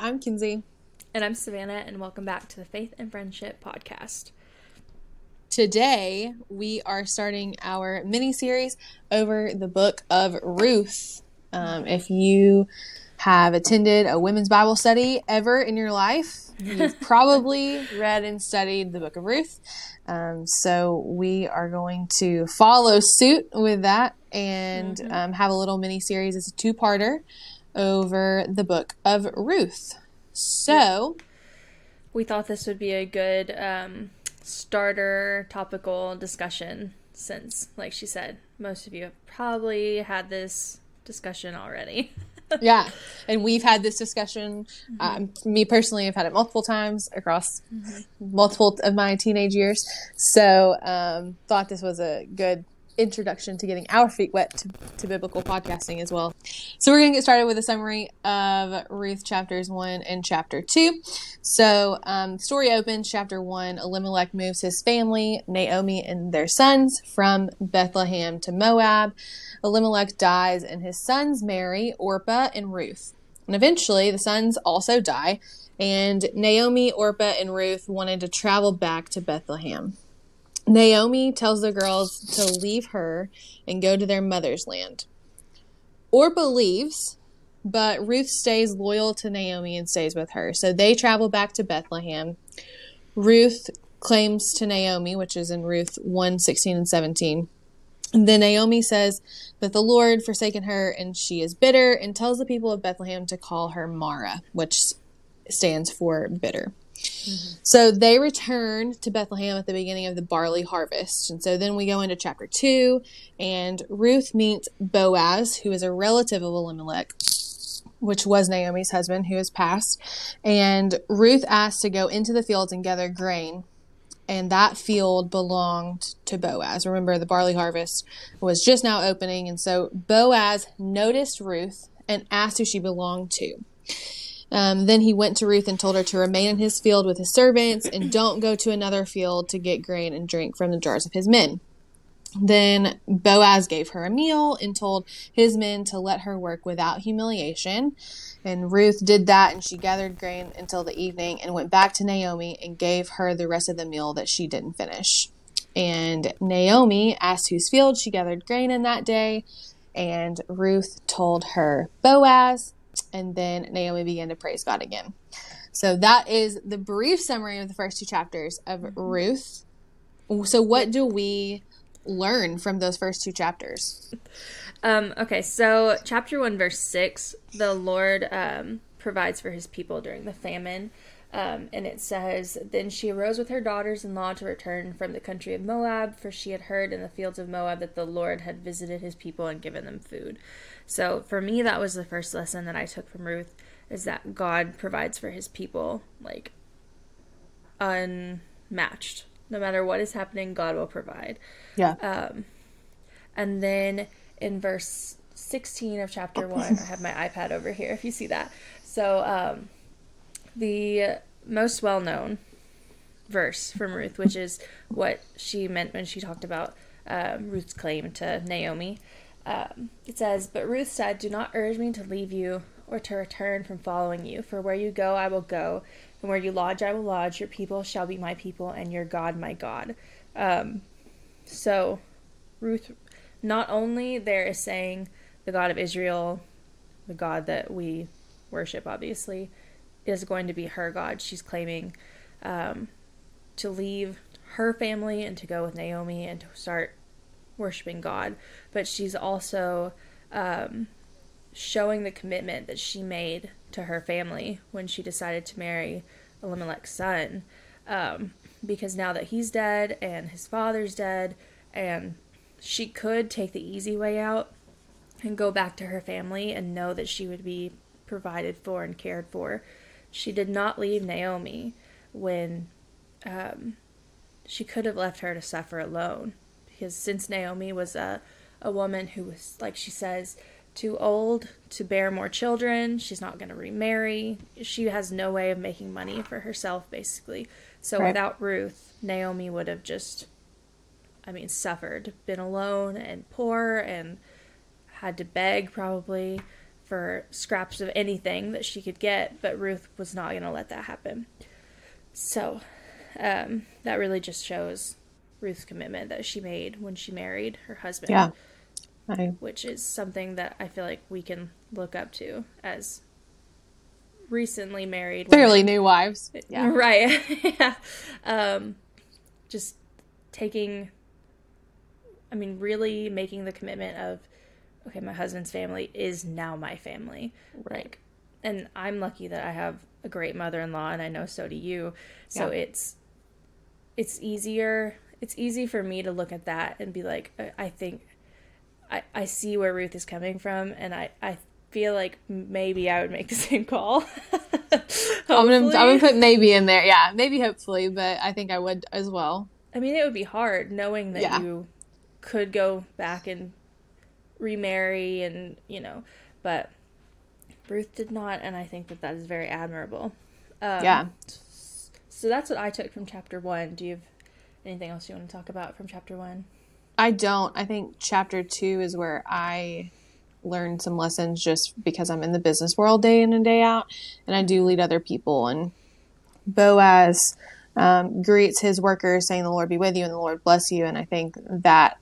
I'm Kinsey. And I'm Savannah, and welcome back to the Faith and Friendship Podcast. Today, we are starting our mini series over the book of Ruth. Um, if you have attended a women's Bible study ever in your life, you've probably read and studied the book of Ruth. Um, so, we are going to follow suit with that and mm-hmm. um, have a little mini series. It's a two parter over the book of Ruth. So, we thought this would be a good um, starter topical discussion since, like she said, most of you have probably had this discussion already. yeah, and we've had this discussion. Mm-hmm. Um, me personally, I've had it multiple times across mm-hmm. multiple of my teenage years. So, um, thought this was a good introduction to getting our feet wet to, to biblical podcasting as well. So we're going to get started with a summary of Ruth chapters 1 and chapter 2. So um, story opens chapter 1 Elimelech moves his family, Naomi and their sons from Bethlehem to Moab. Elimelech dies and his sons marry Orpah and Ruth. And eventually the sons also die and Naomi, Orpah, and Ruth wanted to travel back to Bethlehem. Naomi tells the girls to leave her and go to their mother's land. Orpah leaves, but Ruth stays loyal to Naomi and stays with her. So they travel back to Bethlehem. Ruth claims to Naomi, which is in Ruth 1 16 and 17. And then Naomi says that the Lord forsaken her and she is bitter and tells the people of Bethlehem to call her Mara, which stands for bitter. Mm-hmm. So they return to Bethlehem at the beginning of the barley harvest. And so then we go into chapter 2, and Ruth meets Boaz, who is a relative of Elimelech, which was Naomi's husband, who has passed. And Ruth asked to go into the fields and gather grain. And that field belonged to Boaz. Remember, the barley harvest was just now opening. And so Boaz noticed Ruth and asked who she belonged to. Um, then he went to Ruth and told her to remain in his field with his servants and don't go to another field to get grain and drink from the jars of his men. Then Boaz gave her a meal and told his men to let her work without humiliation. And Ruth did that, and she gathered grain until the evening and went back to Naomi and gave her the rest of the meal that she didn't finish. And Naomi asked whose field she gathered grain in that day. And Ruth told her Boaz, and then Naomi began to praise God again. So that is the brief summary of the first two chapters of mm-hmm. Ruth. So what do we learn from those first two chapters? Um, okay, so chapter one, verse six, the Lord um, provides for his people during the famine. Um, and it says, Then she arose with her daughters in law to return from the country of Moab, for she had heard in the fields of Moab that the Lord had visited his people and given them food. So for me, that was the first lesson that I took from Ruth is that God provides for his people, like unmatched. No matter what is happening, God will provide. Yeah. Um, and then in verse 16 of chapter 1, I have my iPad over here if you see that. So um, the most well known verse from Ruth, which is what she meant when she talked about um, Ruth's claim to Naomi. Um, it says, But Ruth said, Do not urge me to leave you or to return from following you, for where you go I will go, and where you lodge I will lodge. Your people shall be my people, and your God my God. Um, so, Ruth, not only there is saying the God of Israel, the God that we worship, obviously, is going to be her God. She's claiming um, to leave her family and to go with Naomi and to start worshiping God, but she's also um, showing the commitment that she made to her family when she decided to marry Elimelech's son. Um, because now that he's dead and his father's dead, and she could take the easy way out and go back to her family and know that she would be provided for and cared for. She did not leave Naomi when um, she could have left her to suffer alone because since Naomi was a, a woman who was, like she says, too old to bear more children, she's not going to remarry. She has no way of making money for herself, basically. So right. without Ruth, Naomi would have just, I mean, suffered, been alone and poor, and had to beg probably for scraps of anything that she could get, but Ruth was not going to let that happen. So um, that really just shows Ruth's commitment that she made when she married her husband. Yeah. I... Which is something that I feel like we can look up to as recently married fairly women. new wives yeah right yeah um just taking i mean really making the commitment of okay my husband's family is now my family right like, and i'm lucky that i have a great mother-in-law and i know so do you so yeah. it's it's easier it's easy for me to look at that and be like i think I, I see where Ruth is coming from, and I, I feel like maybe I would make the same call. I'm gonna I'm gonna put maybe in there. Yeah, maybe hopefully, but I think I would as well. I mean, it would be hard knowing that yeah. you could go back and remarry, and you know, but Ruth did not, and I think that that is very admirable. Um, yeah. So that's what I took from chapter one. Do you have anything else you want to talk about from chapter one? I don't. I think chapter two is where I learned some lessons just because I'm in the business world day in and day out, and I do lead other people. And Boaz um, greets his workers, saying, "The Lord be with you, and the Lord bless you." And I think that,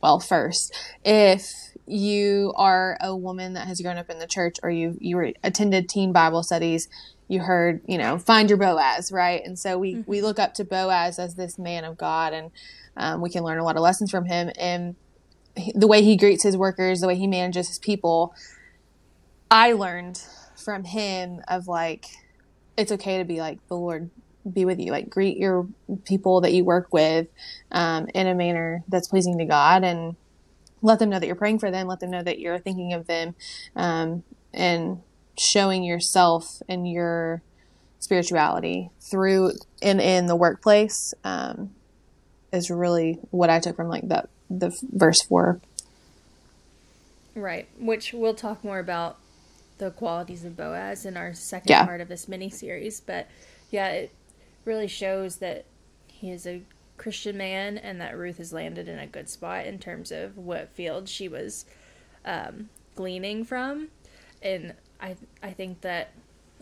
well, first, if you are a woman that has grown up in the church, or you you attended teen Bible studies, you heard, you know, find your Boaz, right? And so we mm-hmm. we look up to Boaz as this man of God, and um, we can learn a lot of lessons from him. And the way he greets his workers, the way he manages his people, I learned from him of like, it's okay to be like, the Lord be with you. Like, greet your people that you work with um, in a manner that's pleasing to God and let them know that you're praying for them. Let them know that you're thinking of them um, and showing yourself and your spirituality through and in the workplace um, is really what I took from like that the verse 4. Right, which we'll talk more about the qualities of Boaz in our second yeah. part of this mini series, but yeah, it really shows that he is a Christian man and that Ruth has landed in a good spot in terms of what field she was um, gleaning from. And I I think that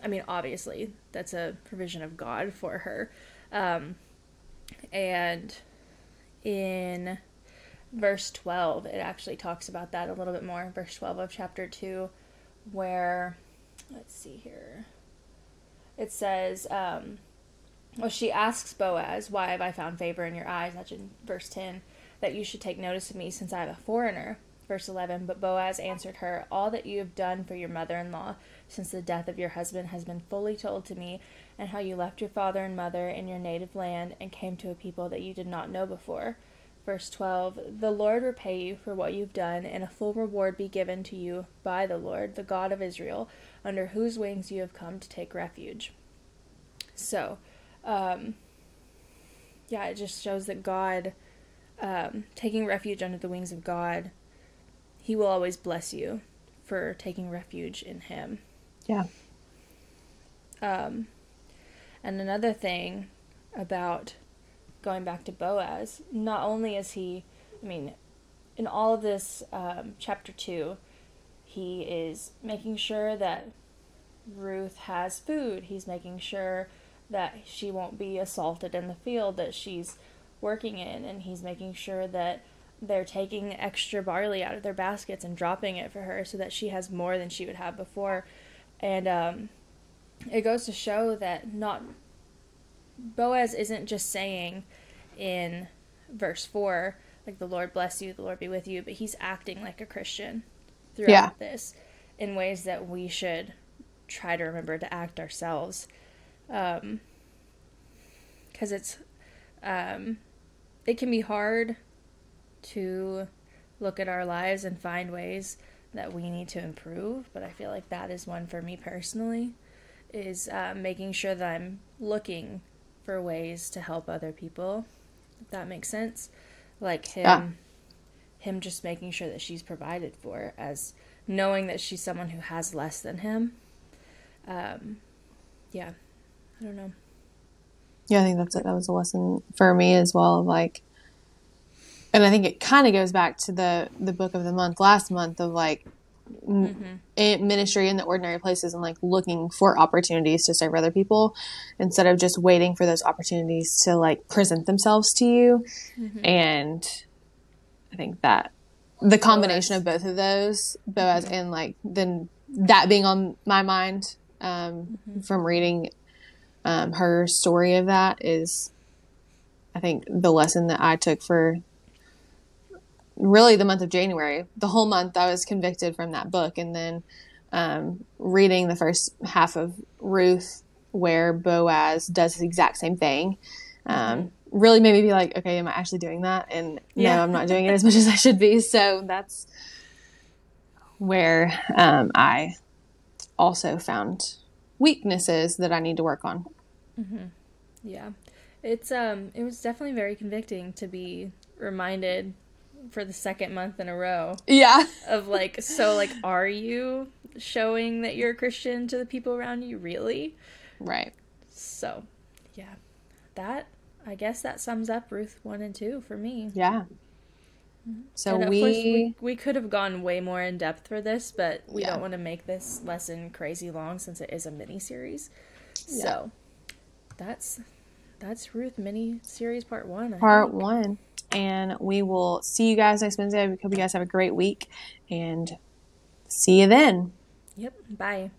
I mean obviously that's a provision of God for her. Um, and in verse 12, it actually talks about that a little bit more. Verse 12 of chapter 2, where, let's see here, it says, um, well, she asks Boaz, Why have I found favor in your eyes? That's in verse 10, that you should take notice of me since I am a foreigner. Verse 11, but Boaz answered her, All that you have done for your mother in law since the death of your husband has been fully told to me, and how you left your father and mother in your native land and came to a people that you did not know before. Verse 12 The Lord repay you for what you've done, and a full reward be given to you by the Lord, the God of Israel, under whose wings you have come to take refuge. So, um, yeah, it just shows that God, um, taking refuge under the wings of God, He will always bless you for taking refuge in Him. Yeah. Um, and another thing about going back to Boaz, not only is he, I mean, in all of this, um, chapter 2, he is making sure that Ruth has food. He's making sure that she won't be assaulted in the field that she's working in. And he's making sure that they're taking extra barley out of their baskets and dropping it for her so that she has more than she would have before. And um, it goes to show that not Boaz isn't just saying in verse 4, like, the Lord bless you, the Lord be with you, but he's acting like a Christian throughout yeah. this in ways that we should try to remember to act ourselves. Because um, it's, um, it can be hard to look at our lives and find ways that we need to improve, but I feel like that is one for me personally is uh, making sure that I'm looking for ways to help other people. If that makes sense. Like him yeah. him just making sure that she's provided for as knowing that she's someone who has less than him. Um yeah. I don't know. Yeah, I think that's it. That was a lesson for me as well. Of like, and I think it kind of goes back to the the book of the month last month of like mm-hmm. in ministry in the ordinary places and like looking for opportunities to serve other people instead of just waiting for those opportunities to like present themselves to you. Mm-hmm. And I think that the combination of both of those, Boaz mm-hmm. and like then that being on my mind um, from reading um, her story of that is, I think, the lesson that I took for really the month of January. The whole month I was convicted from that book. And then um, reading the first half of Ruth, where Boaz does the exact same thing, um, really made me be like, okay, am I actually doing that? And Yeah. no, I'm not doing it as much as I should be. So that's where um, I also found weaknesses that I need to work on. Yeah. It's um it was definitely very convicting to be reminded for the second month in a row Yeah. of like so like are you showing that you're a Christian to the people around you really? Right. So, yeah. That I guess that sums up Ruth 1 and 2 for me. Yeah. Mm-hmm. So and of we, we we could have gone way more in depth for this, but we Yeah. don't want to make this lesson crazy long since it is a mini series. So, that's that's Ruth mini series part 1. I part think. one. And we will see you guys next Wednesday. We hope you guys have a great week and see you then. Yep. Bye.